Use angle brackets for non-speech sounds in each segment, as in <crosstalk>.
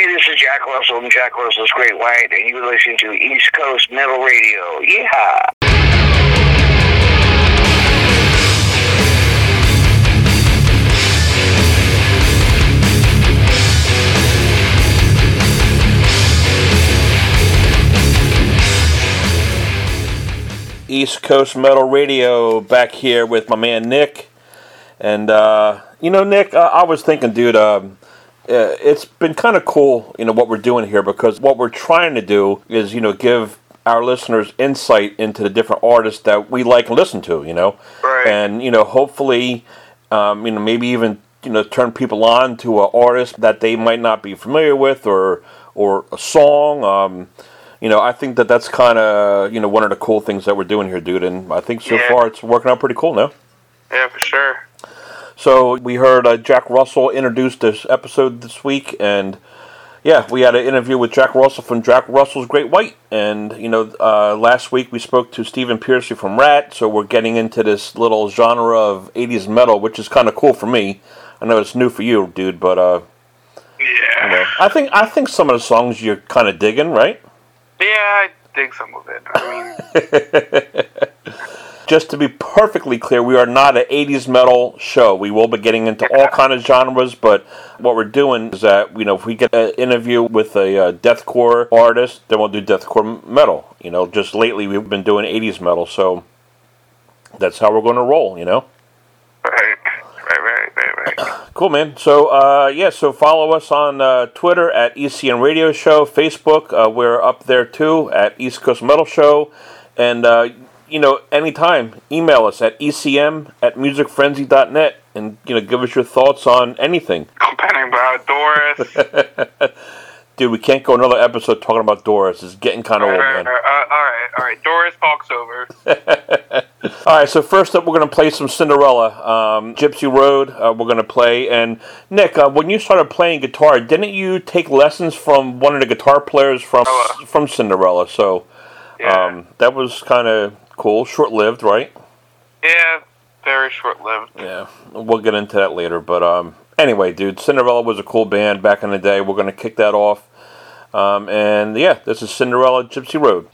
Hey, this is Jack Russell from Jack Russell's Great White, and you're listening to East Coast Metal Radio. Yeah. East Coast Metal Radio back here with my man Nick. And, uh, you know, Nick, I, I was thinking, dude, um, uh, it's been kind of cool, you know, what we're doing here because what we're trying to do is, you know, give our listeners insight into the different artists that we like and listen to, you know. Right. And, you know, hopefully, um, you know, maybe even, you know, turn people on to an artist that they might not be familiar with or, or a song. Um, you know, I think that that's kind of you know one of the cool things that we're doing here, dude. And I think so Yeah. far it's working out pretty cool now. Yeah, for sure. So we heard uh, Jack Russell introduce this episode this week, and yeah, we had an interview with Jack Russell from Jack Russell's Great White, and you know, uh, last week we spoke to Stephen Pearcy from Ratt, so we're getting into this little genre of '80s metal, which is kind of cool for me. I know it's new for you, dude, but uh, Yeah. you know, I think I think some of the songs you're kind of digging, right? Yeah, I dig some of it. I mean, <laughs> just to be perfectly clear, we are not an 80s metal show. We will be getting into all kind of genres, but what we're doing is that you know if we get an interview with a uh, deathcore artist, then we'll do deathcore metal. You know, just lately we've been doing 80s metal, so that's how we're going to roll. You know. right, right, right, right, right. <clears throat> Cool, man. So, uh, yeah, so follow us on uh, Twitter at ECM Radio Show, Facebook, uh, we're up there too at East Coast Metal Show, and, uh, you know, anytime, email us at ecm at musicfrenzy.net and, you know, give us your thoughts on anything. <laughs> Complaining about Doris. <laughs> Dude, we can't go another episode talking about Doris. It's getting kind of old, man. all right, all right, all right. Doris talks over. <laughs> All right, so first up, we're going to play some Cinderella, um, Gypsy Road. Uh, we're going to play, and Nick, uh, when you started playing guitar, didn't you take lessons from one of the guitar players from from Cinderella? So Yeah, um, that was kind of cool, short lived, right? yeah, very short-lived. Yeah, we'll get into that later. But um, anyway, dude, Cinderella was a cool band back in the day. We're going to kick that off, um, and yeah, this is Cinderella, Gypsy Road.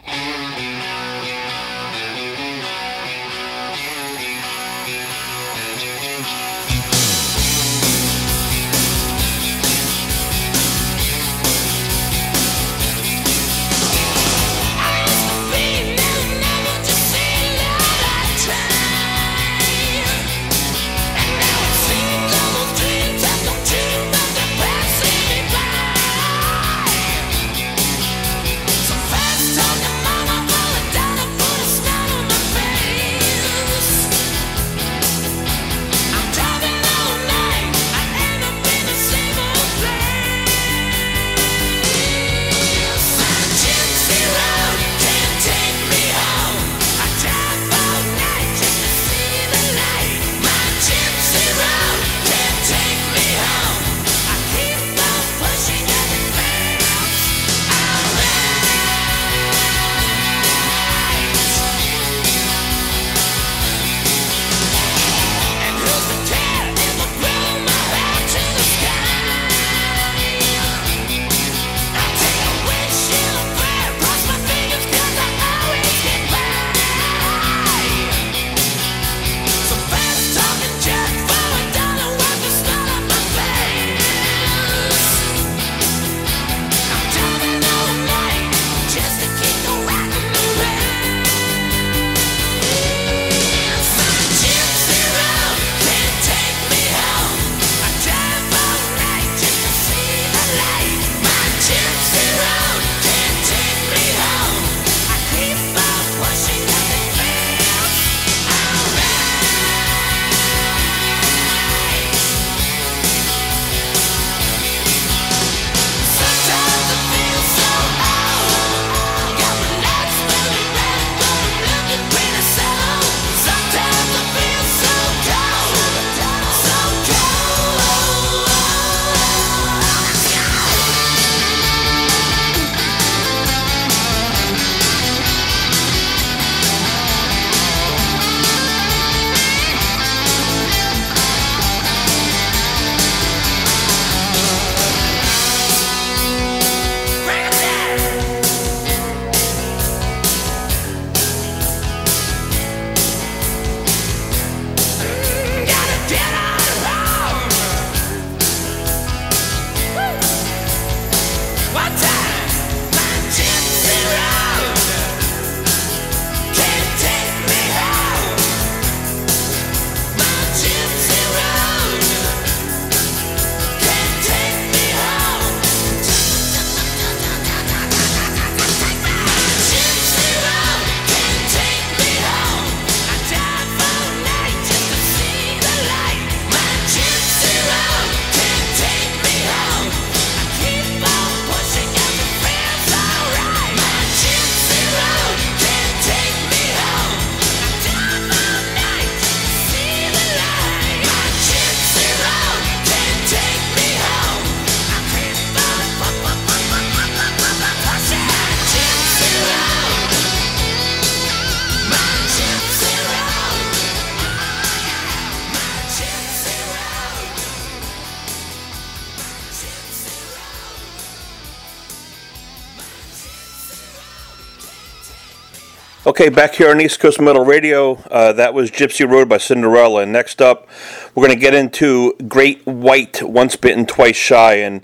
Okay, back here on East Coast Metal Radio, uh, that was Gypsy Road by Cinderella. And next up, we're going to get into Great White, Once Bitten, Twice Shy. And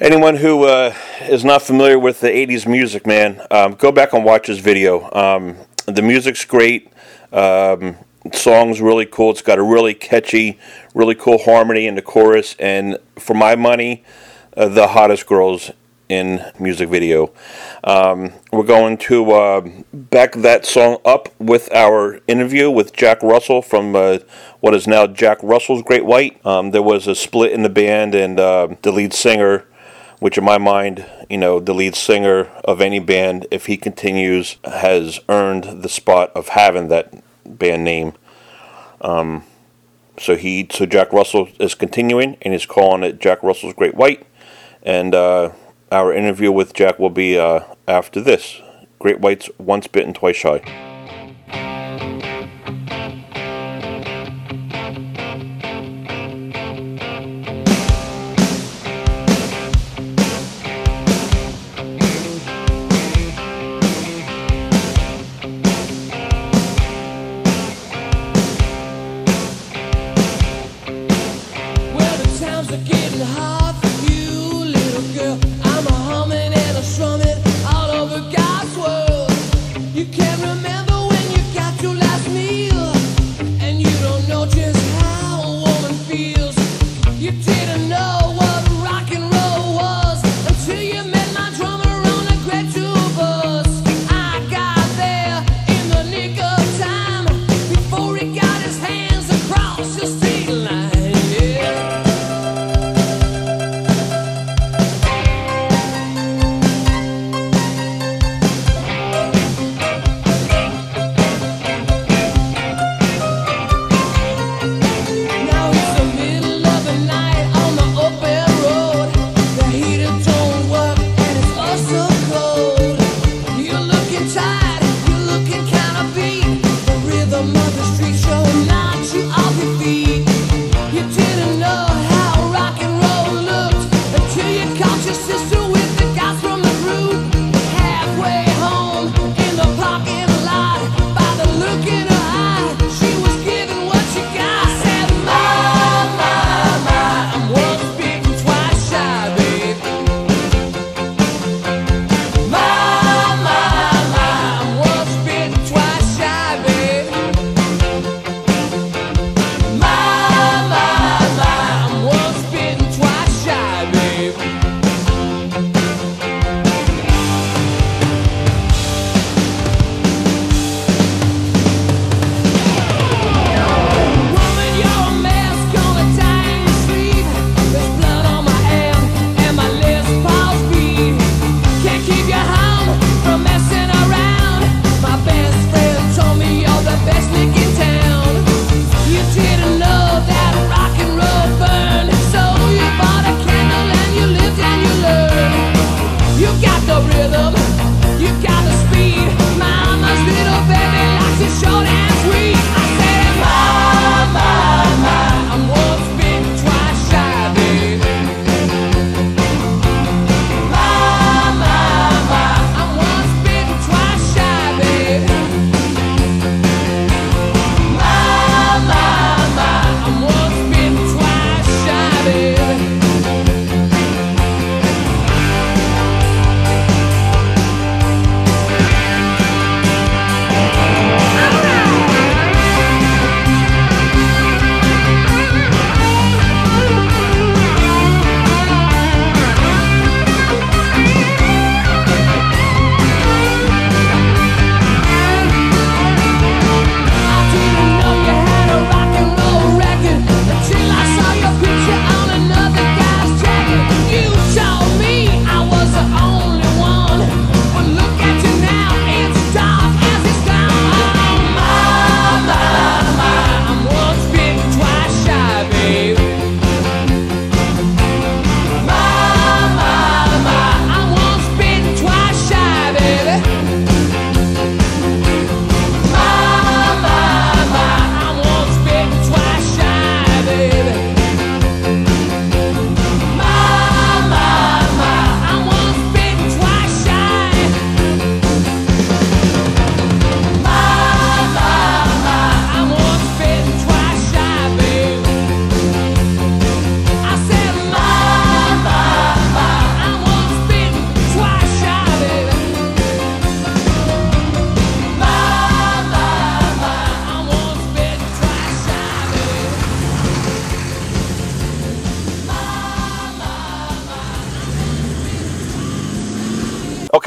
anyone who uh, is not familiar with the 80s music, man, um, go back and watch this video. Um, the music's great. Um, song's really cool. It's got a really catchy, really cool harmony in the chorus. And for my money, uh, the hottest girls in music video. Um, we're going to uh, back that song up with our interview with Jack Russell from uh, what is now Jack Russell's Great White. Um, there was a split in the band, and uh, the lead singer, which in my mind, you know, the lead singer of any band, if he continues, has earned the spot of having that band name. Um, so he, so Jack Russell is continuing, and he's calling it Jack Russell's Great White, and uh, our interview with Jack will be uh, after this. Great Whites once bitten, twice shy.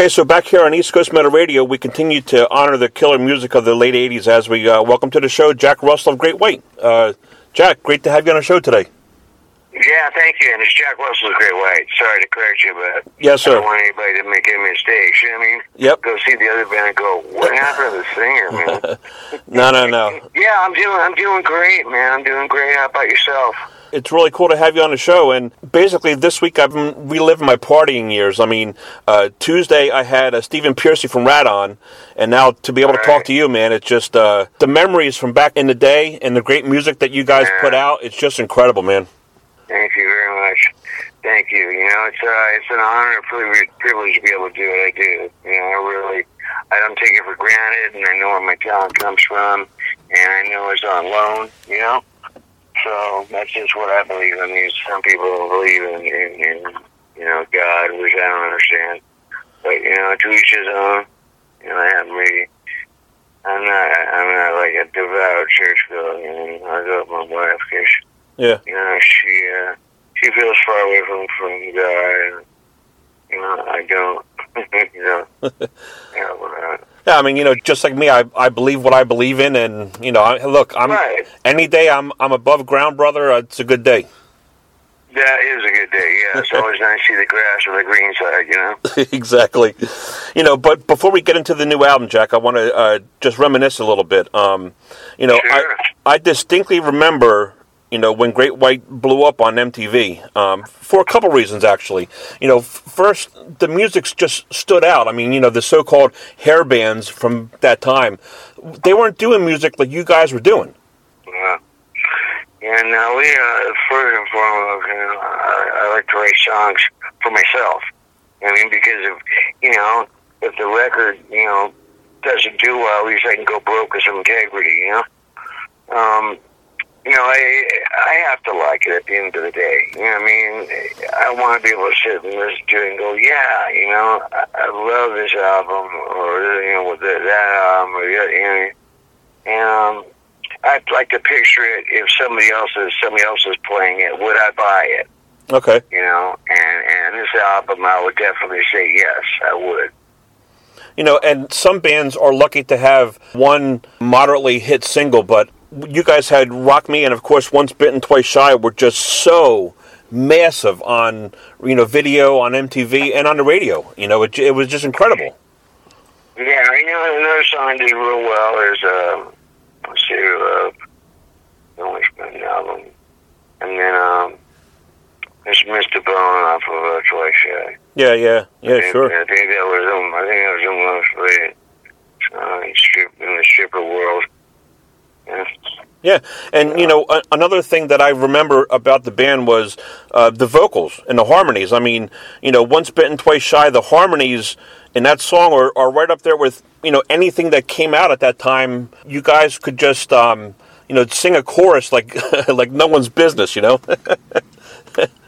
Okay, so back here on East Coast Metal Radio, we continue to honor the killer music of the late 80s as we uh, welcome to the show Jack Russell of Great White. Uh, Jack, great to have you on the show today. Yeah, thank you. And it's Jack Russell of Great White. Sorry to correct you, but Yes, I sir. don't want anybody to make any mistakes. You know what I mean? Yep. Go see the other band and go, what happened to the singer, man? <laughs> No, no, no. <laughs> yeah, I'm doing, I'm doing great, man. I'm doing great. How about yourself? It's really cool to have you on the show. And basically, this week I've been reliving my partying years. I mean, uh, Tuesday I had uh, Stephen Pearcy from Ratt on, and now to be able to talk to you, man, it's just uh, the memories from back in the day and the great music that you guys put out. It's just incredible, man. Thank you very much. Thank you. You know, it's uh, it's an honor and privilege, privilege to be able to do what I do. You know, I really, I don't take it for granted, and I know where my talent comes from, and I know it's on loan. You know, so that's just what I believe. I mean, some people believe in, in, in you know, God, which I don't understand. But you know, to each his own. You know, I have me. I'm not. I'm not like a devout. You know, I go with my wife because Yeah. you know, she uh, she feels far away from from God, and you know, I don't. <laughs> you know, <laughs> yeah, I mean, you know, just like me, I, I believe what I believe in, and you know, I, look, I'm Right. any day I'm I'm above ground, brother. Uh, it's a good day. that is a good day. Yeah, it's always nice to see the grass on the green side. You know. <laughs> exactly. You know, but before we get into the new album, Jack, I want to uh, just reminisce a little bit. Um, you know, Sure. I I distinctly remember. You know, when Great White blew up on MTV, um, for a couple reasons actually. You know, first the music's just stood out. I mean, you know, the so-called hair bands from that time, they weren't doing music like you guys were doing. Yeah. And uh, we, uh, first and foremost, you know, I, I like to write songs for myself. I mean, because if you know, if the record, you know, doesn't do well, at least I can go broke with some integrity. You know. Um, you know, I I have to like it at the end of the day. You know what I mean? I want to be able to sit and listen to it and go, yeah, you know, I, I love this album, or you know, with that, that album, or you know, and um, I'd like to picture it if somebody else is somebody else is playing it. Would I buy it? Okay. You know, and and this album, I would definitely say yes, I would. You know, and some bands are lucky to have one moderately hit single, but you guys had Rock Me and, of course, Once Bitten, Twice Shy were just so massive on, you know, video, on MTV, and on the radio. You know, it, it was just incredible. Yeah, you know, another song did real well is um, let's see, uh, the only spin album, and then um, there's Mr. Bone off of uh, Twice Shy. Yeah, yeah, yeah, I sure. think that was um, I think that was the most rated uh, in, strip, in the stripper world. Yeah. Yeah, and you know a- another thing that I remember about the band was uh, the vocals and the harmonies. I mean, you know, once bitten, twice shy. The harmonies in that song are, are right up there with you know anything that came out at that time. You guys could just um, you know sing a chorus like <laughs> like no one's business. You know. <laughs>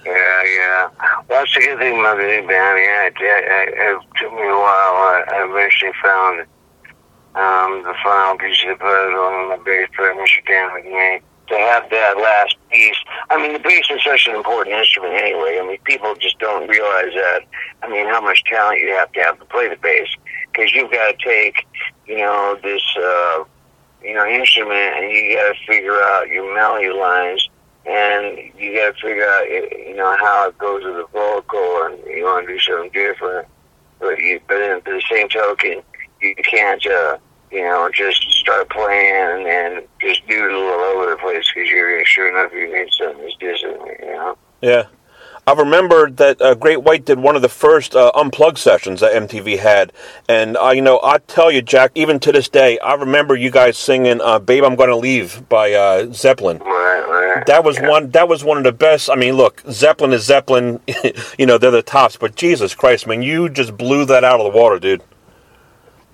Yeah, yeah. Well, that's the good thing about the band. Yeah, it, it, it took me a while. I, eventually found um, the final piece of the puzzle, and my bass player, Mr. Dan McNay, to have that last piece. I mean, the bass is such an important instrument anyway. I mean, people just don't realize that. I mean, how much talent you have to have to play the bass. Because you've got to take, you know, this, uh, you know, instrument, and you got to figure out your melody lines and you got to figure out you know how it goes with the vocal, and you want to do something different. But you, but then, to the same token, you can't, uh, you know, just start playing and just doodle all over the place because you're sure enough you need something that's you know. Yeah. I remember that uh, Great White did one of the first uh, unplugged sessions that MTV had, and uh, you know I tell you, Jack, even to this day, I remember you guys singing uh, "Babe, I'm Gonna Leave" by uh, Zeppelin. Right, right. That was Yeah. one. That was one of the best. I mean, look, Zeppelin is Zeppelin. <laughs> you know they're the tops, but Jesus Christ, man, you just blew that out of the water, dude.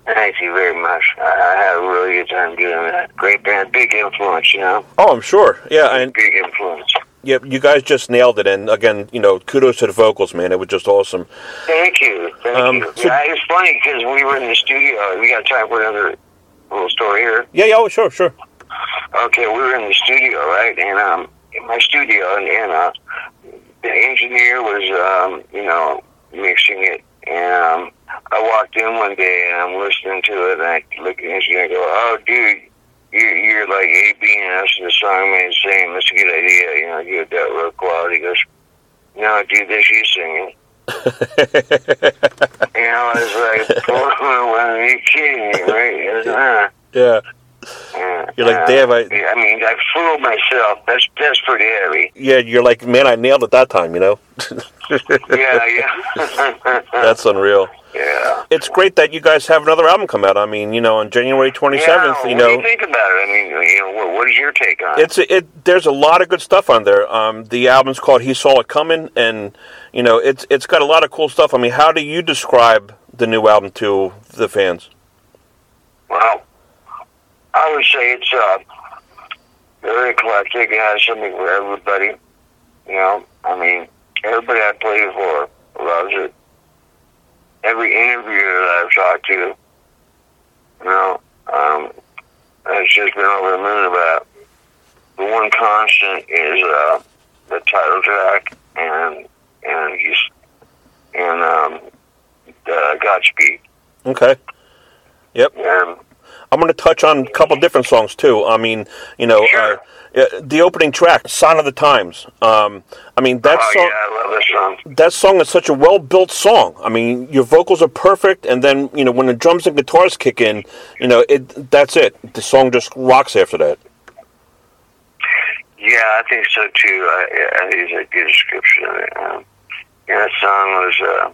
Thank you very much. I, I had a really good time doing that. Great band, big influence, you know, Oh, I'm sure. Yeah, and big influence. yeah, you guys just nailed it. And again, you know, kudos to the vocals, man. It was just awesome. Thank you. Thank Um, you. so- yeah, it's funny because we were in the studio. We got time for another little story here. Yeah, yeah, oh, sure, sure. Okay, we were in the studio, right? And um, in my studio, and, and uh, the engineer was, um, you know, mixing it, and I in one day and I'm listening to it and I look at you and I go, oh, dude, you're, you're like A, B, and S in the song, man, same. That's a good idea. You know, you got that real quality. He goes, no, dude, this you singing. You know, it's like, well, <laughs> are you kidding me, right? Uh, yeah. uh, You're like, damn, I- I mean, I fooled myself. That's that's pretty heavy. Yeah, you're like, man, I nailed it that time, you know? <laughs> Yeah, yeah. That's unreal. Yeah. It's great that you guys have another album come out. I mean, you know, on January 27th, yeah, you what do know. you think about it? I mean, you know, what, what is your take on it? It's it. There's a lot of good stuff on there. Um, the album's called "He Saw It Coming," and you know, it's it's got a lot of cool stuff. I mean, how do you describe the new album to the fans? Well, I would say it's uh, very eclectic. It has something for everybody. You know, I mean, everybody I played for loves it. Every interviewer that I've talked to, you know, um, has just been over the moon about. The one constant is uh, the title track and and he's and um, uh, Godspeed. Okay. Yep. And I'm going to touch on a couple different songs too. I mean, you know, Sure. uh, the opening track, "Sign of the Times." Um, I mean, that oh song. yeah, I love this song. that song is such a well built song. I mean, your vocals are perfect, and then you know when the drums and guitars kick in, you know it. That's it. The song just rocks after that. Yeah, I think so too. I, I think it's a good description of it. Um, yeah, that song was. Uh,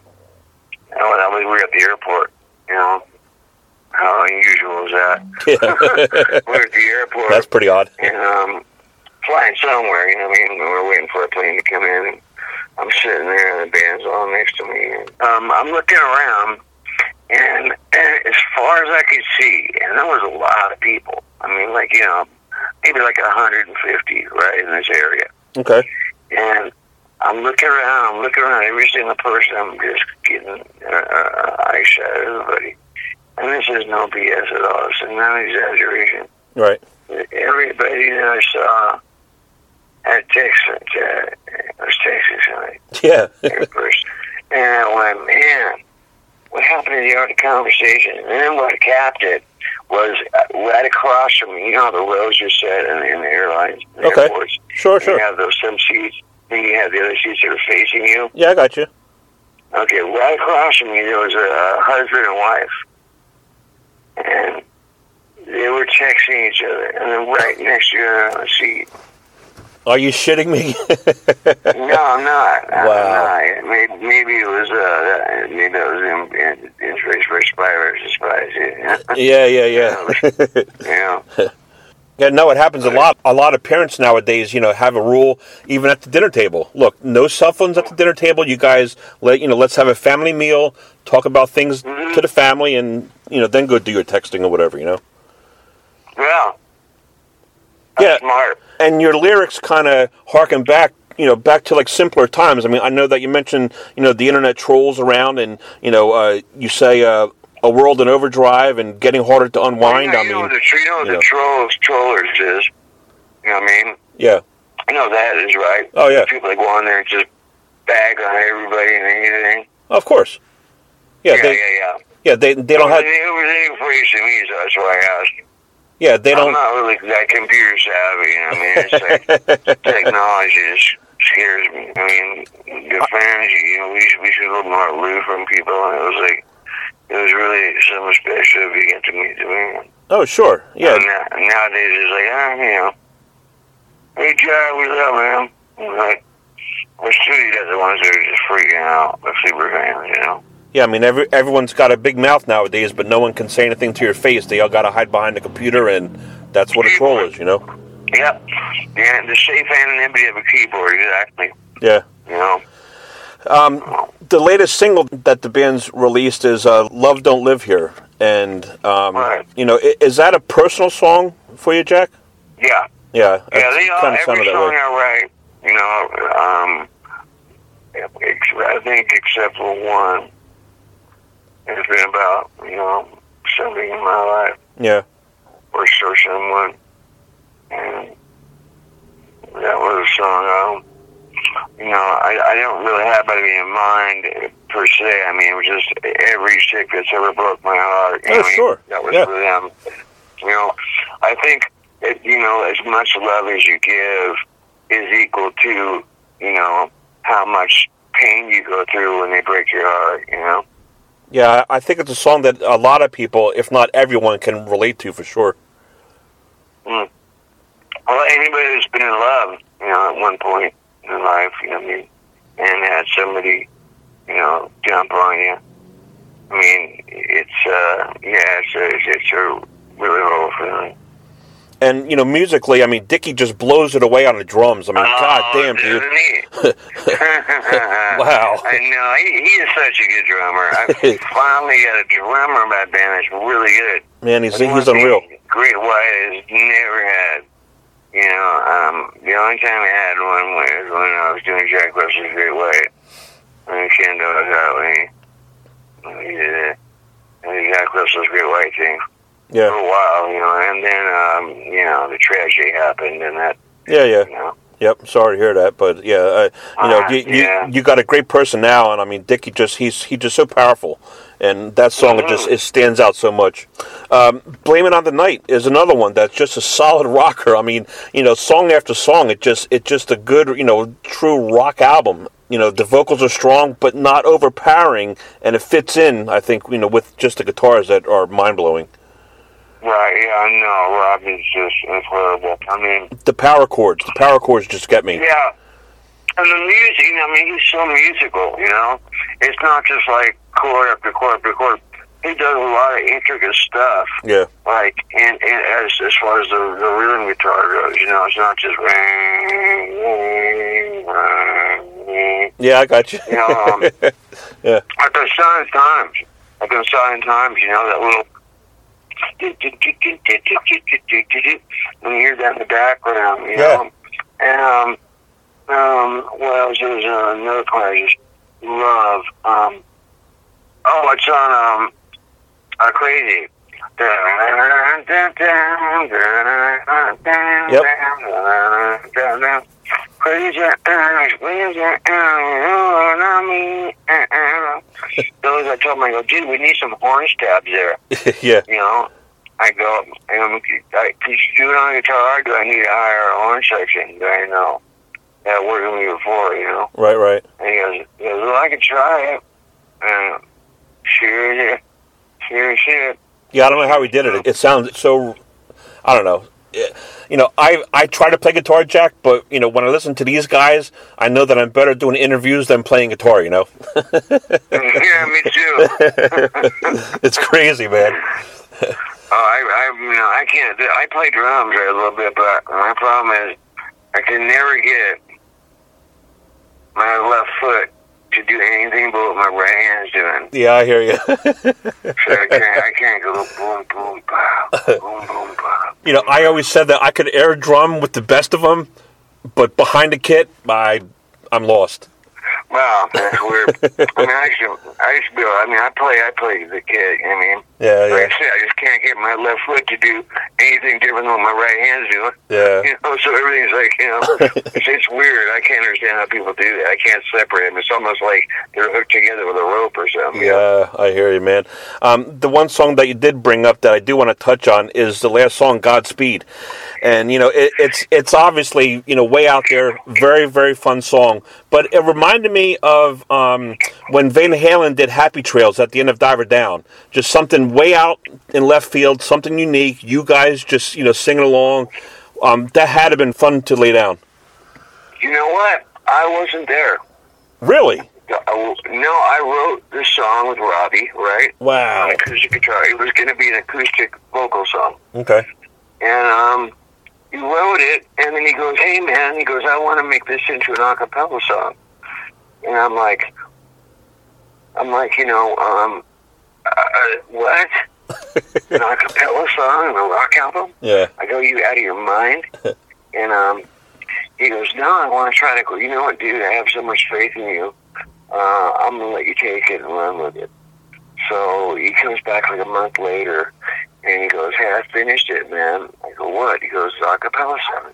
I mean, we were at the airport. You know, how unusual is that? Yeah, <laughs> we're at the airport that's pretty odd. and um, flying somewhere. You know, what I mean, we were waiting for a plane to come in. And I'm sitting there, and the band's all next to me. And, um, I'm looking around, and, and as far as I could see, and there was a lot of people. I mean, like you know, maybe like 150 right in this area. Okay. And I'm looking around, I'm looking around every single person. I'm just getting uh, uh, eye shot at everybody. And this is no BS at all. It's no exaggeration. Right. Everybody that I saw had text, uh, was texting somebody Yeah. <laughs> first. And I went, man, what happened to the art of conversation? And then what capped it was uh, right across from me. You know the rows are set in, in the airlines, the Okay. airports? sure. You Sure. have those some seats, then you have the other seats that are facing you. Yeah, I got you. Okay, right across from me there was a, a husband and wife, and they were texting each other. And then right next to the seat. Are you shitting me? <laughs> No, I'm not. <laughs> I'm Wow. not. Maybe, maybe it was uh, maybe it was in, in, in for despise it. <laughs> yeah. Yeah. Yeah. Yeah. Yeah, no, it happens a lot. A lot of parents nowadays, you know, have a rule even at the dinner table. Look, no cell phones at the dinner table. You guys, let you know, let's have a family meal, talk about things Mhm. to the family, and you know, then go do your texting or whatever. You know. Well. Yeah. That's smart. And your lyrics kind of harken back, you know, back to like simpler times. I mean, I know that you mentioned, you know, the internet trolls around, and you know, uh, you say uh, a world in overdrive and getting harder to unwind. Yeah, I you know mean, what the, you know you the know. trolls, trollers is. You know what I mean? yeah. You know that is right. Oh yeah. People that go on there and just bag on everybody and anything. Of course. Yeah. yeah, they, yeah, yeah. yeah. They they don't have. It was to me, so that's why I asked. Yeah. They don't. I'm not really that computer savvy. You know what I mean? It's like <laughs> technology just scares me. I mean, the fans, you know, we should, we should little more aloof from people, and it was like, it was really something special if you get to meet them. Oh sure. Yeah. And now, nowadays it's like, ah, you know, hey, Joe, what's up, man? Like, we're still you got the ones that are just freaking out, the super fans, you know. Yeah, I mean, every, everyone's got a big mouth nowadays, but no one can say anything to your face. They all got to hide behind the computer, and that's what a troll is, you know? Yep. Yeah, the safe anonymity of a keyboard, exactly. Yeah. You know. Um, the latest single that the band's released is uh, "Love Don't Live Here," and um, Right. you know, is that a personal song for you, Jack? Yeah. Yeah, Yeah, they all, every song. I write, you know, um, I think except for one, it's been about, you know, something in my life Yeah, or show someone. And that was a song, um, you know, I, I don't really have anybody in mind per se. I mean, it was just every chick that's ever broke my heart. you Oh, know I sure. That was Yeah. for them. You know, I think it, you know as much love as you give is equal to you know how much pain you go through when they break your heart. You know. Yeah, I think it's a song that a lot of people, if not everyone, can relate to for sure. Well, anybody who's been in love, you know, at one point in life, you know I mean, and had somebody, you know, jump on you. I mean, it's uh, yeah, it's a, it's a really horrible feeling. And you know, musically, I mean, Dickie just blows it away on the drums. I mean, god damn, dude. <laughs> <laughs> Wow. I know he, he is such a good drummer. I <laughs> finally got a drummer in my band that's really good. Man, he's he's unreal. Great White has never had. You know, um, the only time I had one was when I was doing Jack Russell's Great White. When Kendo was out when he, when he did it. And Jack Russell's Great White thing for Yeah, a while, you know, and then, um, you know, the tragedy happened and that, yeah, yeah. you know. Yep. Sorry to hear that, but yeah, uh, you know, Ah, you, yeah. you you got a great person now, and I mean, Dickie just he's he's just so powerful, and that song it just it stands out so much. Um, Blame It on the Night is another one that's just a solid <laughs> rocker. I mean, you know, song after song, it just it's just a good you know true rock album. You know, the vocals are strong, but not overpowering, and it fits in. I think you know with just the guitars that are mind blowing. Right, yeah, I know. Rob is just incredible. I mean, The power chords, the power chords just get me. Yeah. And the music, you know, I mean, he's so musical, you know? It's not just like chord after chord after chord. He does a lot of intricate stuff, Yeah, like, and, and as as far as the, the rhythm guitar goes, you know, it's not just. You yeah, I got you. know, um, <laughs> Yeah. Like the Silent Times. Like the Silent Times, you know, that little. When you hear that in the background, you Yeah. know. And, um, um, what else? There's uh, another part I just love. Um, oh, it's on, um, uh, Crazy. Yep. Crazy eyes, crazy eyes, on me. Those I told him, I go, dude, we need some horn stabs there. <laughs> yeah, You know, I go, um, I, could you do it on guitar? Do I need to hire a horn section? Do I know? That worked with me before, you know. right, right. And he goes, he goes well, I could try it. And sure, yeah, sure, shit. Yeah, I don't know how he did it. It sounds so. I don't know. You know, I I try to play guitar, Jack, but you know, when I listen to these guys, I know that I'm better doing interviews than playing guitar. You know, mm, yeah, me <laughs> too. <laughs> it's crazy, man. <laughs> Oh, I, I, you know, I can't. do- I play drums right, a little bit, but my problem is I can never get my left foot to do anything but what my right hand's doing. Yeah, I hear you. <laughs> So I can't. I can't go boom, boom, pow, boom, boom, pow. you know, I always said that I could air drum with the best of them, but behind the kit, I I'm lost. Wow, that's weird. I mean, I used to, I used to be. I mean, I play, I play the kid. I mean, Yeah, like yeah, I said, I just can't get my left foot to do anything different than what my right hand's doing. yeah. <laughs> You know, so everything's like, you know, <laughs> it's, it's weird. I can't understand how people do that. I can't separate them. It's almost like they're hooked together with a rope or something. Yeah, I hear you, man. Um, the one song that you did bring up that I do want to touch on is the last song, "Godspeed," and you know it, it's it's obviously you know way out there, very very fun song. But it reminded me of um, when Van Halen did "Happy Trails" at the end of Diver Down. Just something way out in left field, something unique. You guys just you know singing along. Um, that had to been fun to lay down. You know what? I wasn't there. Really? No, I wrote this song with Robbie, right? Wow. On acoustic guitar. It was going to be an acoustic vocal song. Okay. And um, he wrote it, and then he goes, "Hey man," he goes, "I want to make this into an acapella song." And I'm like, I'm like, you know, um, uh, what? <laughs> an acapella song a rock album? Yeah. I go, you out of your mind? <laughs> and um, he goes, no, I want to try to go. You know what, dude? I have so much faith in you. Uh, I'm gonna let you take it and run with it. So he comes back like a month later, and he goes, "Hey, I finished it, man." I go, "What?" He goes, "Acapella song."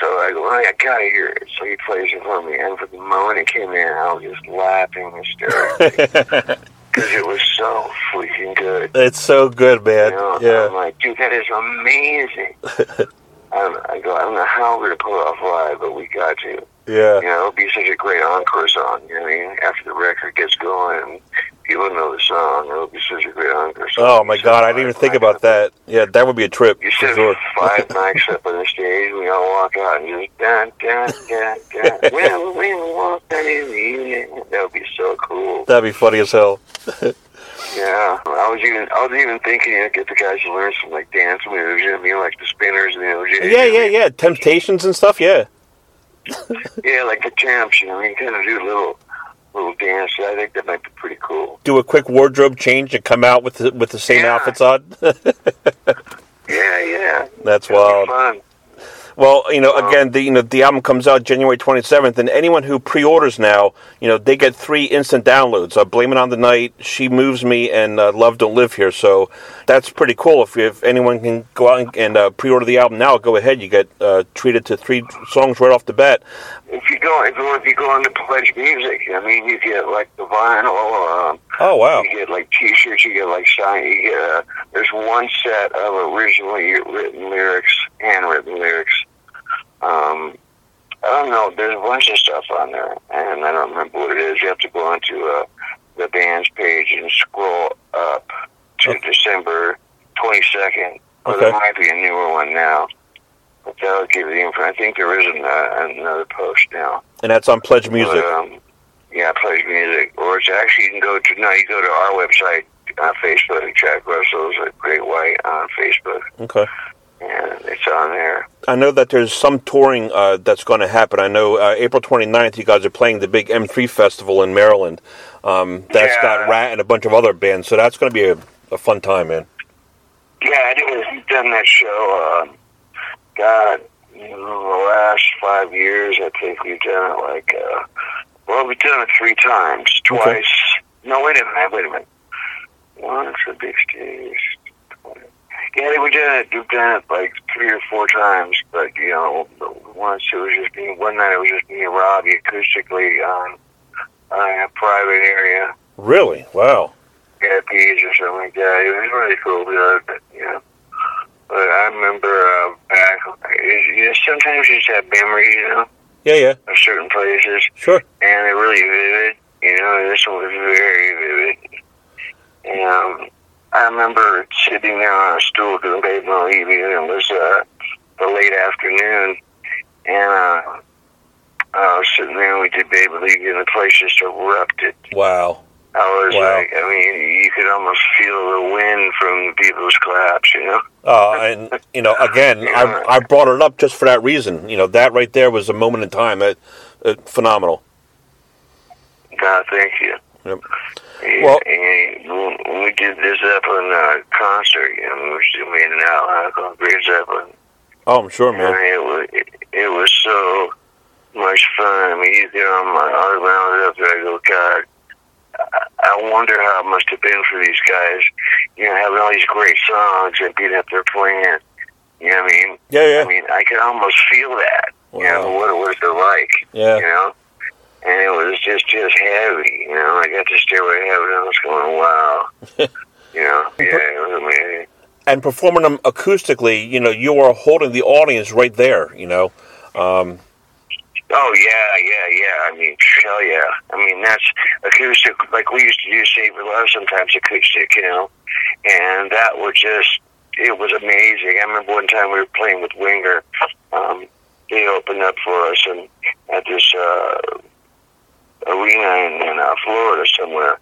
So I go, oh, I gotta hear it. So he plays it for me, and for the moment it came in, I was just laughing hysterically <laughs> because it was so freaking good. It's so good, man. You know, I'm like, dude, that is amazing. <laughs> I go, I don't know how we're gonna pull it off live, but we got to. Yeah. You know, it'll be such a great encore song. You know what I mean? After the record gets going people know the song, it'll be such a great encore song. Oh my god, I didn't even think about that. Yeah, that would be a trip You set sure. five <laughs> mics up on the stage, and we all walk out and just dun dun dun dun. <laughs> When we walk out in the evening, that would be so cool. That'd be funny as hell. <laughs> Yeah, I was even I was even thinking you know, get the guys to learn some like dance moves. You know, I mean, like the spinners and the OJ. Yeah, yeah, yeah. Temptations and stuff. Yeah. <laughs> Yeah, like the champs. You know, you kind of do a little little dance. I think that might be pretty cool. Do a quick wardrobe change and come out with the, with the same Yeah. outfits on. <laughs> Yeah, yeah. That's That'd wild. Well, you know, again, the you know the album comes out January 27th, and anyone who pre-orders now, you know, they get three instant downloads. Uh, Blame It on the Night, She Moves Me, and uh, Love Don't Live Here. So that's pretty cool. If if anyone can go out and, and uh, pre-order the album now, go ahead. You get uh, treated to three songs right off the bat. If you go, if you, if you go on to Pledge Music, I mean, you get like the vinyl. Um, Oh wow! You get like T-shirts. You get like sign. You get uh, there's one set of originally written lyrics, handwritten lyrics. Um, I don't know. There's a bunch of stuff on there, and I don't remember what it is. You have to go onto uh, the band's page and scroll up to Okay. December 22nd. Or Okay. there might be a newer one now. But that'll give you the info. I think there is an, uh, another post now. And that's on Pledge Music. But, um, yeah, Pledge Music. Or it's actually, you can go to, no, you go to our website on Facebook, Jack Russell's at Great White on Facebook, Okay. And it's on there. I know that there's some touring uh, that's going to happen. I know uh, April 29th, you guys are playing the big M3 festival in Maryland. Um, that's Yeah. got Ratt and a bunch of other bands, so that's going to be a, a fun time, man. Yeah, I did, we've done that show, uh, God, the last five years, I think we've done it like, uh, well, we've done it three times. Okay. Twice. No, wait a minute, wait a minute. Once a big stage. Yeah, we've done it. We've done it like three or four times, but you know, once it was just me. One night it was just me and Robbie acoustically on, on a private area, Really? Wow. at beach or something like that. It was really cool, but, you know. But I remember uh, back. You know, sometimes you just have memories, you know, Yeah, yeah. of certain places, Sure. and they're really vivid. You know, this one was very vivid. And um, I remember sitting there on a stool doing Babe No Leaving, and it was uh, the late afternoon, and uh, I was sitting there, and we did Babe Leave You, and the place just erupted. Wow. I was Wow. like, I mean, you could almost feel the wind from the people's claps, you know? Uh, and you know, again, <laughs> I, I brought it up just for that reason. You know, that right there was a moment in time. That uh, phenomenal. God, thank you. Yep. And, Well- and when when we did this Zeppelin uh, concert, you know, we were still made an out called Great Zeppelin. Oh, I'm sure, And man. it was, it, it was so much fun. I mean, you get on my arm around up there, I go, God, I- I wonder how it must have been for these guys, you know, having all these great songs and being up there playing. You know what I mean? Yeah, yeah. I mean, I could almost feel that. You know, Wow. what it was like. Yeah. You know? And it was just just heavy, you know. I got to Stairway to Heaven and I was going, wow. <laughs> you know, yeah, it was amazing. And performing them acoustically, you know, you are holding the audience right there. You know. Um, Oh yeah, yeah, yeah. I mean, hell yeah. I mean, that's acoustic. Like we used to do Save Your Love sometimes acoustic, you know, and that was just it was amazing. I remember one time we were playing with Winger. Um, they opened up for us and at this uh, arena in, in uh, Florida somewhere.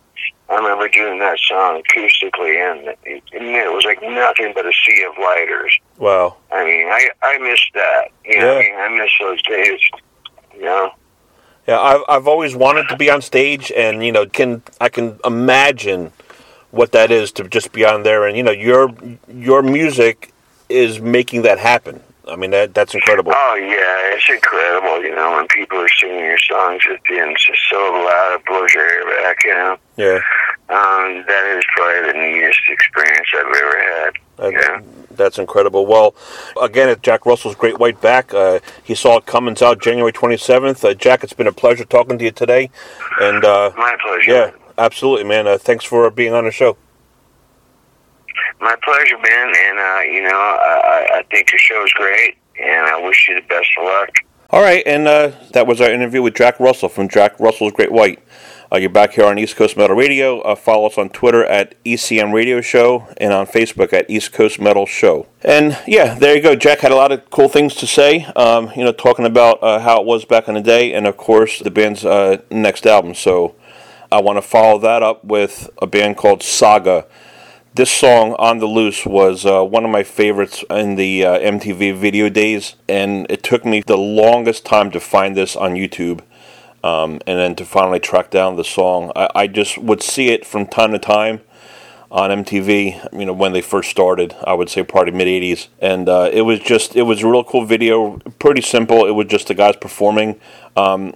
I remember doing that song acoustically, and it, and it was like nothing but a sea of lighters. wow. I mean, I I miss that. You know, Yeah. I mean, I miss those days. You know. Yeah, I've I've always wanted to be on stage, and you know, can I can imagine what that is to just be on there, and you know, your your music is making that happen. I mean, that that's incredible. Oh yeah, it's incredible. You know, when people are singing your songs at the end, it's just so loud, it blows your hair back. You know, Yeah, um, that is probably the neatest experience I've ever had. Uh, Yeah. That's incredible. Well, again, at Jack Russell's Great White Back, uh, he saw it Cummins out January 27th. Uh, Jack, it's been a pleasure talking to you today. And uh, My pleasure. yeah, absolutely, man. Uh, thanks for being on the show. My pleasure, Ben. And, uh, you know, I, I- think your show is great, and I wish you the best of luck. All right, and uh, that was our interview with Jack Russell from Jack Russell's Great White. Uh, you're back here on East Coast Metal Radio. Uh, follow us on Twitter at ECM Radio Show and on Facebook at East Coast Metal Show. And yeah, there you go. Jack had a lot of cool things to say. Um, you know, talking about uh, how it was back in the day, and of course the band's uh, next album. So I want to follow that up with a band called Saga. This song, On the Loose, was uh, one of my favorites in the uh, MTV video days, and it took me the longest time to find this on YouTube um, and then to finally track down the song. I, I just would see it from time to time on MTV, you know, when they first started, I would say probably mid 80s. And uh, it was just, it was a real cool video, pretty simple. It was just the guys performing. Um,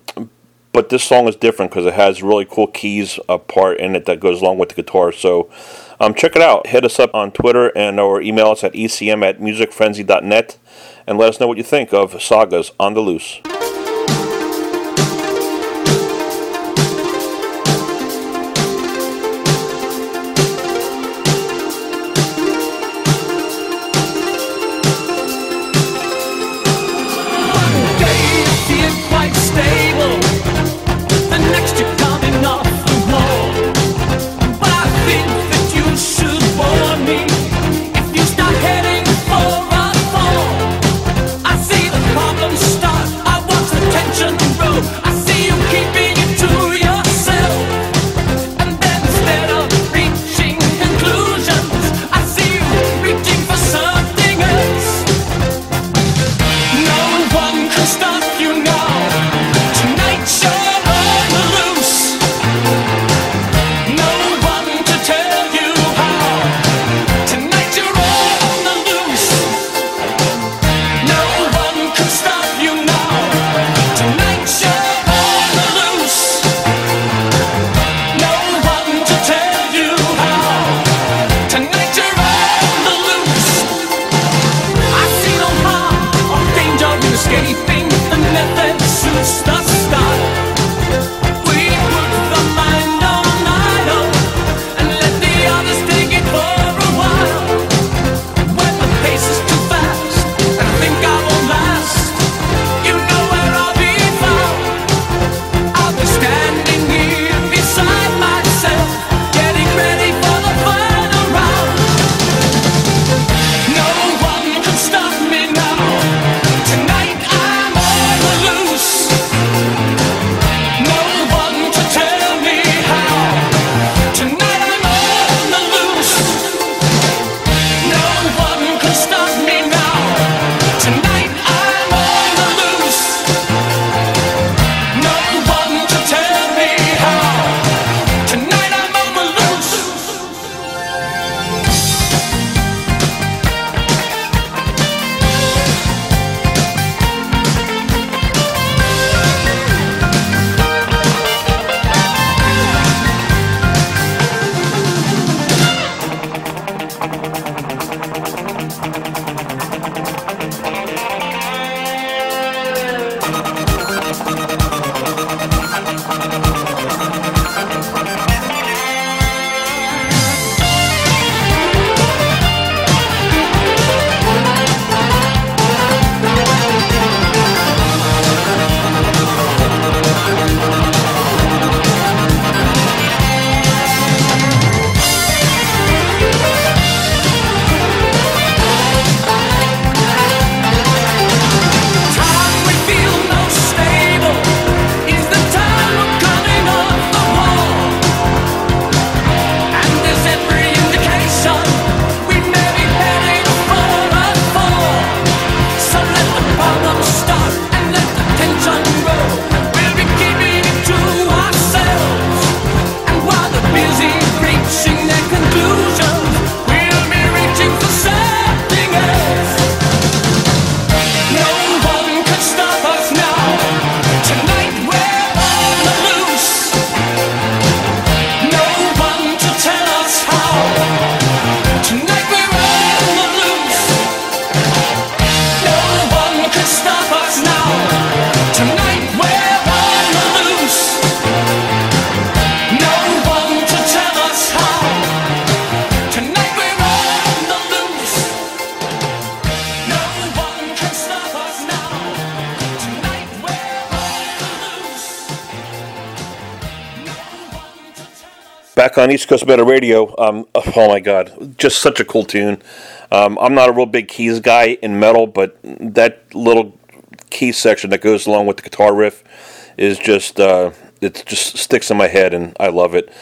but this song is different because it has really cool keys uh, part in it that goes along with the guitar. So um, check it out. Hit us up on Twitter and or email us at ecm at musicfrenzy.net and let us know what you think of Saga's on the Loose. On East Coast Metal Radio. Um, oh my God, just such a cool tune. Um, I'm not a real big keys guy in metal, but that little key section that goes along with the guitar riff is just uh, it just sticks in my head, and I love it.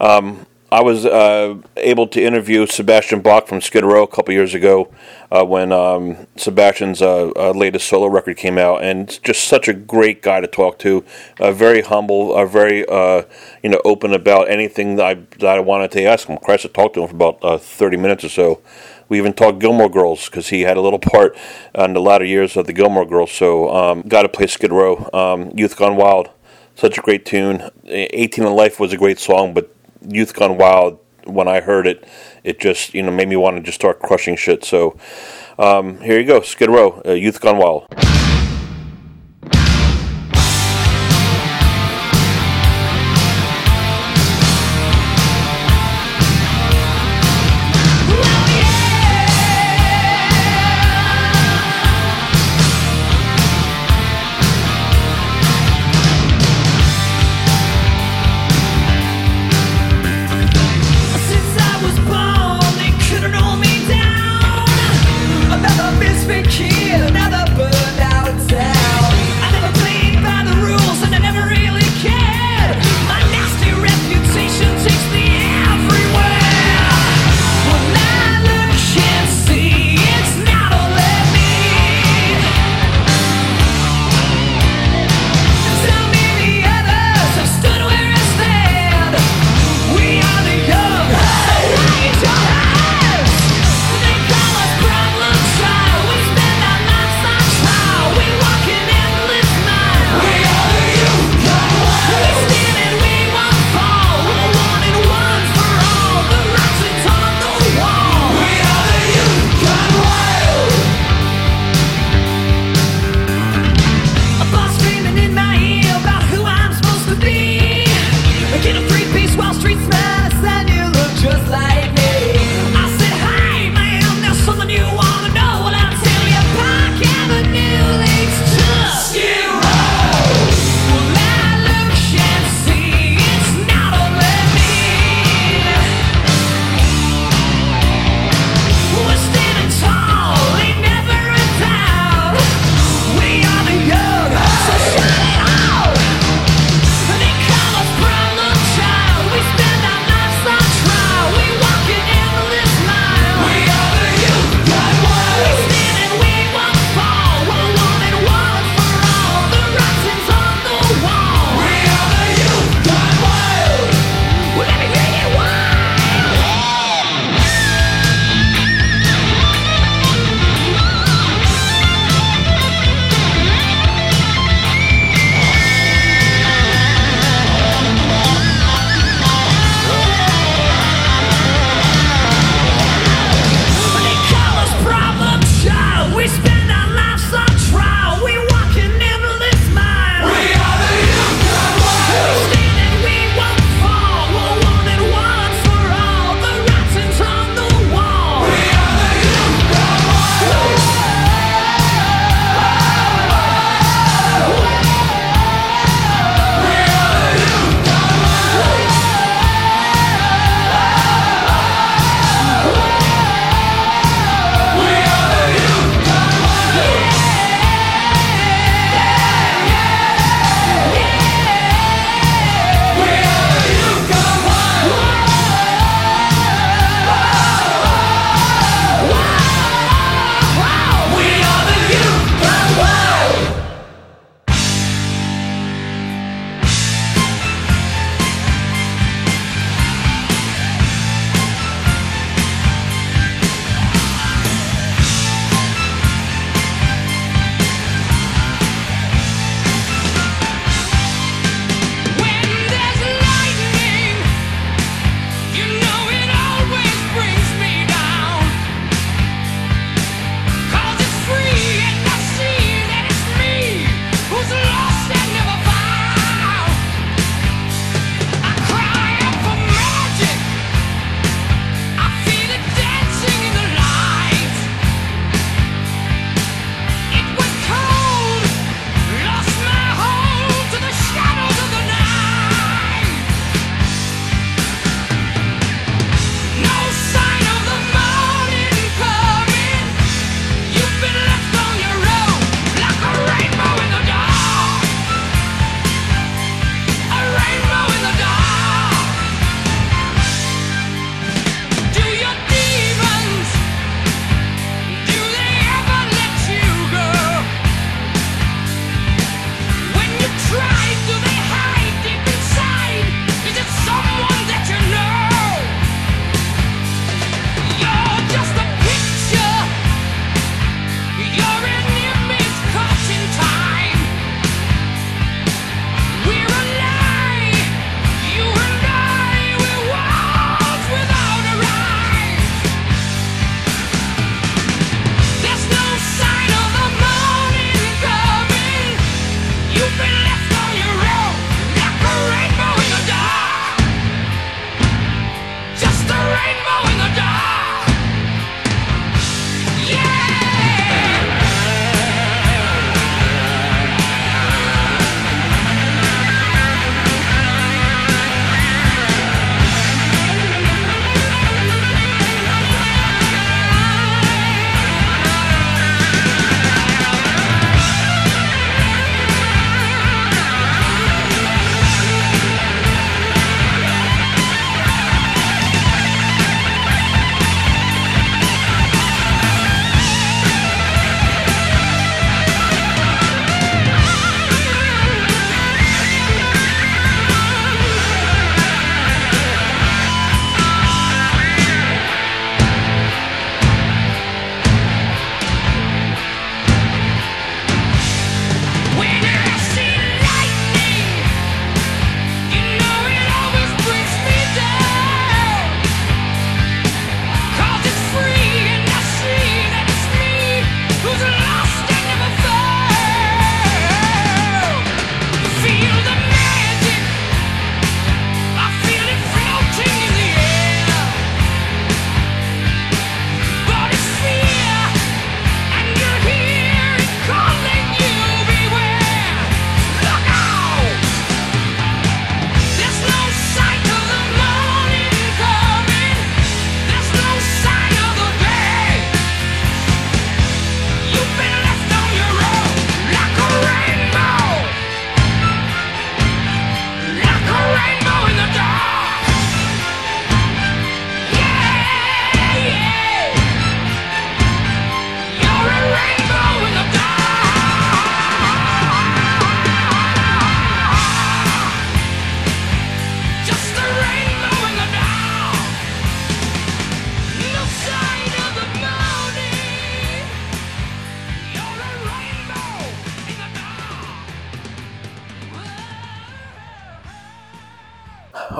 Um, I was uh, able to interview Sebastian Bach from Skid Row a couple years ago uh, when um, Sebastian's uh, uh, latest solo record came out, and just such a great guy to talk to. Uh, very humble, uh, very uh, you know open about anything that I that I wanted to ask him. Christ, I talked to him for about thirty minutes or so. We even talked Gilmore Girls because he had a little part in the latter years of the Gilmore Girls. So, um, got to play Skid Row. Um, Youth Gone Wild, such a great tune. 18 in Life was a great song, but Youth Gone Wild, when I heard it, it just you know made me want to just start crushing shit. So um, here you go, Skid Row, uh, Youth Gone Wild.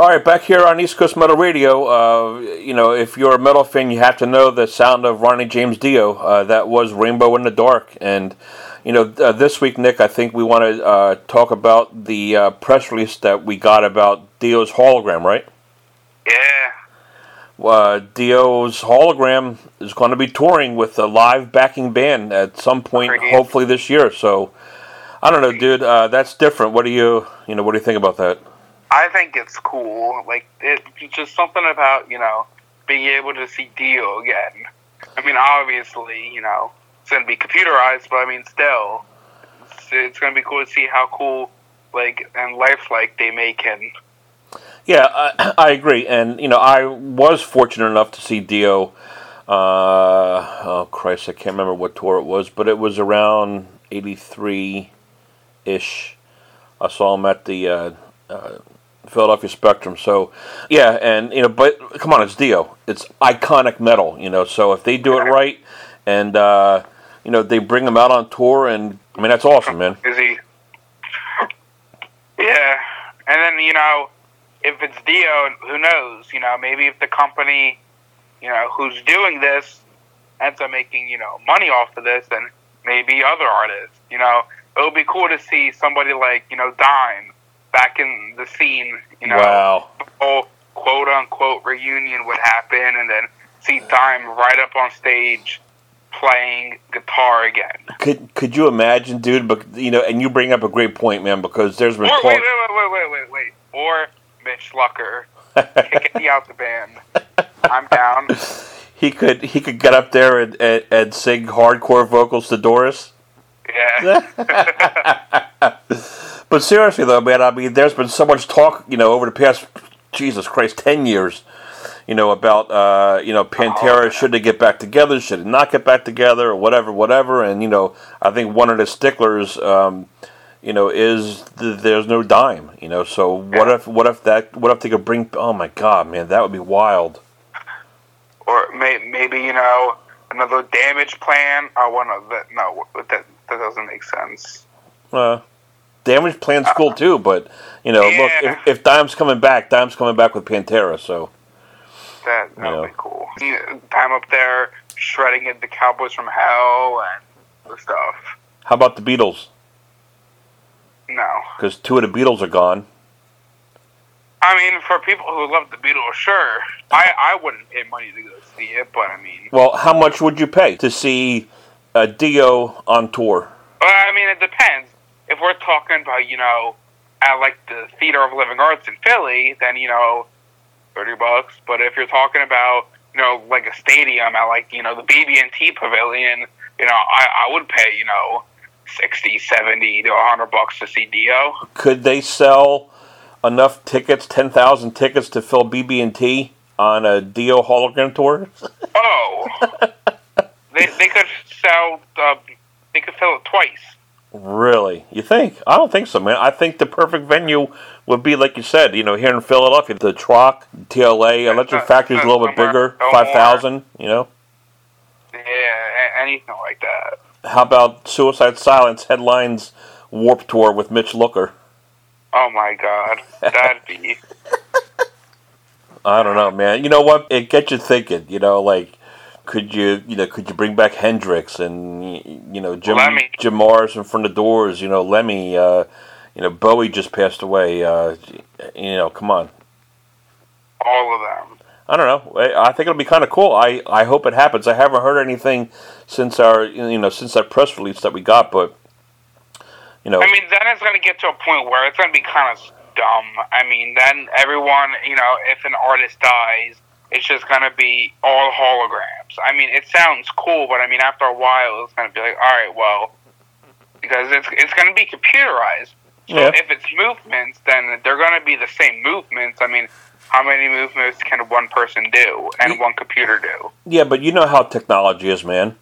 All right, back here on East Coast Metal Radio. Uh, you know, if you're a metal fan, you have to know the sound of Ronnie James Dio. Uh, that was Rainbow in the Dark. And, you know, uh, this week, Nick, I think we want to uh, talk about the uh, press release that we got about Dio's hologram, right? Yeah. Uh, Dio's hologram is going to be touring with a live backing band at some point, hopefully this year. So, I don't know, dude. Uh, that's different. What do you, you know, what do you think about that? I think it's cool. Like it's just something about you know being able to see Dio again. I mean, obviously, you know it's gonna be computerized, but I mean, still, it's, it's gonna be cool to see how cool, like and lifelike they make him. Yeah, I, <clears throat> I agree, and you know, I was fortunate enough to see Dio. Uh, oh Christ, I can't remember what tour it was, but it was around '83 ish. I saw him at the uh, uh, Philadelphia Spectrum. So, yeah, and you know, but come on, it's Dio. It's iconic metal, you know. So if they do it right, and uh, you know, they bring him out on tour, and I mean, that's awesome, man. Is he? Yeah, and then you know, if it's Dio, who knows? You know, maybe if the company, you know, who's doing this ends up making you know money off of this, then maybe other artists. You know, it would be cool to see somebody like you know Dime back in the scene. You know, Wow. the whole quote unquote reunion would happen, and then see Dime right up on stage playing guitar again. Could could you imagine, dude? But you know, and you bring up a great point, man, because there's been Or wait, wait, wait, wait, wait, wait. Or Mitch Lucker <laughs> kicking me out the band. I'm down. <laughs> he could he could get up there and, and, and sing hardcore vocals to Doris. Yeah. <laughs> But seriously though, man, I mean, there's been so much talk, you know, over the past Jesus Christ, ten years, you know, about uh, you know Pantera yeah. should they get back together, should they not get back together, or whatever, whatever. And you know, I think one of the sticklers, um, you know, is th- there's no dime, you know. So what Yeah. if what if that what if they could bring? Oh my God, man, that would be wild. or may, maybe you know another Damageplan. I want to. That, no, that that doesn't make sense. Uh, Damageplan's cool too, but you know, look, if, if Dime's coming back, Dime's coming back with Pantera, so That that would Yeah. be cool. Know, Dime up there shredding it, the Cowboys from Hell and stuff. how about the Beatles? No. Because two of the Beatles are gone. I mean, for people who love the Beatles, sure. I, I wouldn't pay money to go see it, but I mean, Well, how much would you pay to see uh, Dio on tour? well, I mean, it depends. If we're talking about, you know, at like the Theater of Living Arts in Philly, then you know, thirty bucks. But if you're talking about, you know, like a stadium at like you know the BB&T Pavilion, you know, I, I would pay, you know, 60, 70 to hundred bucks to see Dio. Could they sell enough tickets, ten thousand tickets, to fill BB&T on a Dio hologram tour? Oh, <laughs> they they could sell. Uh, they could fill it twice. Really? You think? I don't think so, man. I think the perfect venue would be, like you said, you know, here in Philadelphia, the Troc, TLA, Electric Factory's a little bit bigger, Fillmore. 5,000, you know? Yeah, anything like that. How about Suicide Silence headlines Warped Tour with Mitch Lucker? Oh my god, that'd be. <laughs> I don't know, man. You know what? It gets you thinking. You know, like could you, you know, could you bring back Hendrix and you know Jim Lemmy. Jim Morrison from the Doors? You know, Lemmy. Uh, you know, Bowie just passed away. Uh, you know, come on. all of them. I don't know. I I think it'll be kind of cool. I, I hope it happens. I haven't heard anything since our you know since that press release that we got, but you know, I mean, then it's going to get to a point where it's going to be kind of dumb. I mean, then everyone, you know, if an artist dies, it's just going to be all holograms. I mean, it sounds cool, but I mean, after a while, it's going to be like, all right, well, because it's it's going to be computerized. So Yeah. if it's movements, then they're going to be the same movements. I mean, how many movements can one person do and one computer do? Yeah, but you know how technology is, man.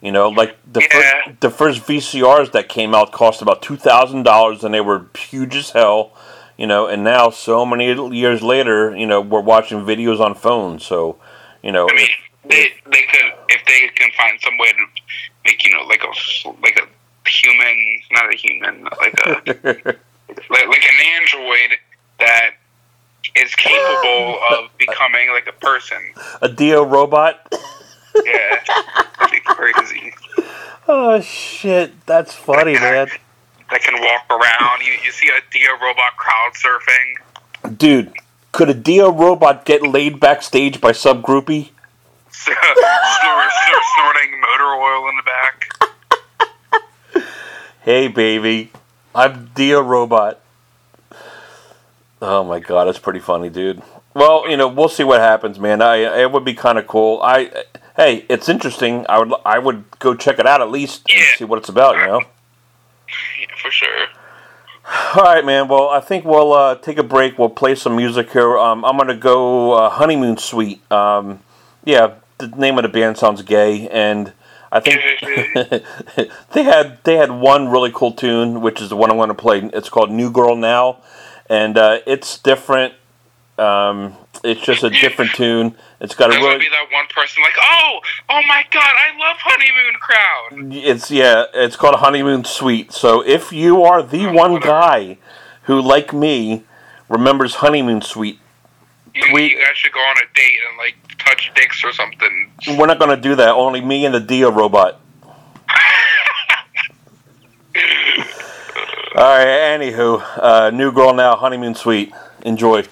You know, like the Yeah. first, the first VCRs that came out cost about two thousand dollars, and they were huge as hell. You know, and now so many years later, you know, we're watching videos on phones. So, you know, I mean, they they could if they can find some way to make you know like a like a human, not a human, like a <laughs> like, like an android that is capable <laughs> of becoming like a person. a Dio robot. Yeah, <laughs> that'd be crazy. Oh shit, that's funny, man. That can walk around. You you see a Dio robot crowd surfing. Dude, could a Dio robot get laid backstage by some groupie? <laughs> snort, snorting motor oil in the back. Hey, baby, I'm Dio Robot. Oh my god, that's pretty funny, dude. Well, you know, we'll see what happens, man. I it would be kind of cool. I hey, it's interesting. I would I would go check it out at least and see what it's about. You know. Yeah, <laughs> for sure. All right, man. Well, I think we'll uh, take a break. We'll play some music here. Um, I'm gonna go uh, Honeymoon Suite. Um, yeah, the name of the band sounds gay, and I think <laughs> they had they had one really cool tune, which is the one I'm to play. It's called "New Girl Now," and uh, it's different. Um, it's just a different tune. It's got a gonna really be that one person like, oh, oh my god, I love honeymoon crowd. It's yeah, it's called Honeymoon Suite. So if you are the one guy who, like me, remembers Honeymoon Suite, You, We- you guys should go on a date and like touch dicks or something. we're not going to do that. Only me and the Dio robot. <laughs> All right. Anywho, uh, new girl now, Honeymoon Suite. Enjoy.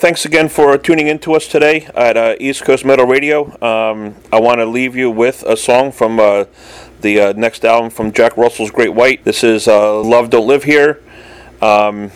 Thanks again for tuning in to us today at uh, East Coast Metal Radio. Um, I want to leave you with a song from uh, the uh, next album from Jack Russell's Great White. This is uh, Love Don't Live Here. Um,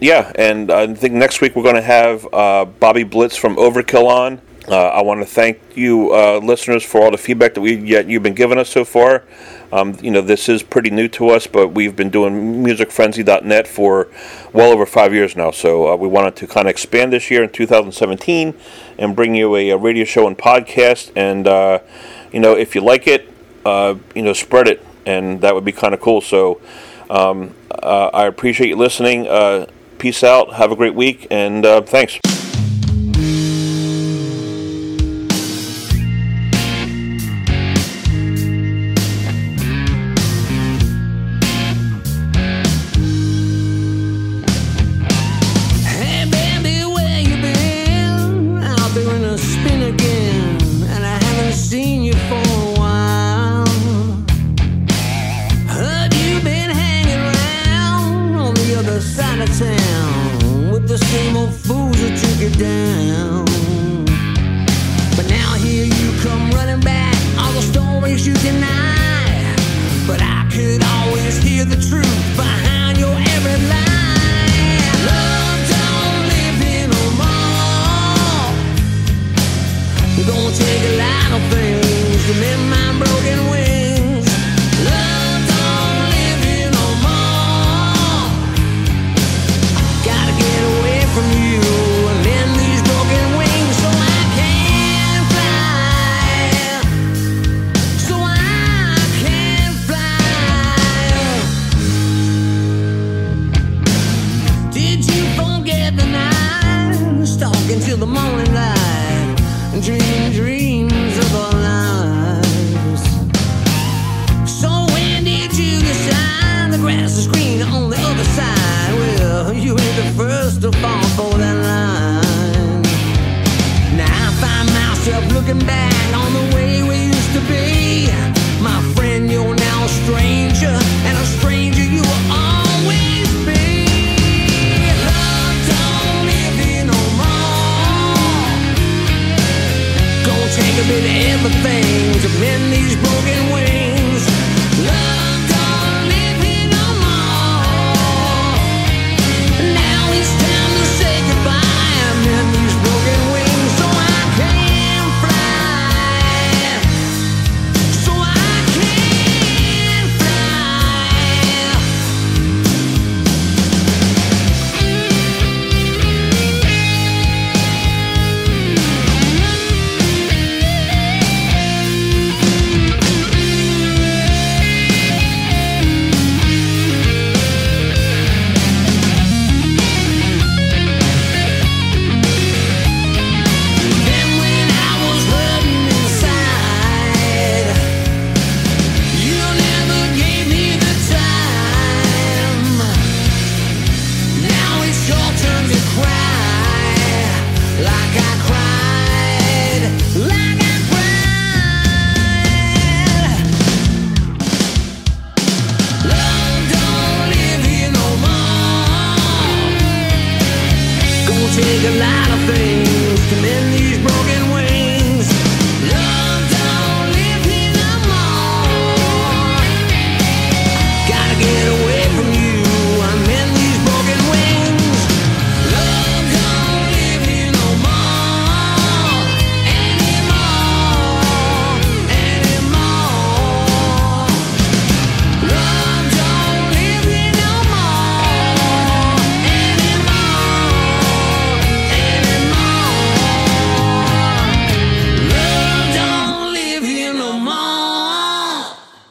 yeah, and I think next week we're going to have uh, Bobby Blitz from Overkill on. Uh, I want to thank you, uh, listeners, for all the feedback that we yet you've been giving us so far. Um, you know, this is pretty new to us, but we've been doing MusicFrenzy.net for well over five years now. So uh, we wanted to kind of expand this year in 2017 and bring you a, a radio show and podcast. And uh, you know, if you like it, uh, you know, spread it, and that would be kind of cool. So um, uh, I appreciate you listening. Peace out. Have a great week, and thanks. Take a bit of everything to mend these broken wings.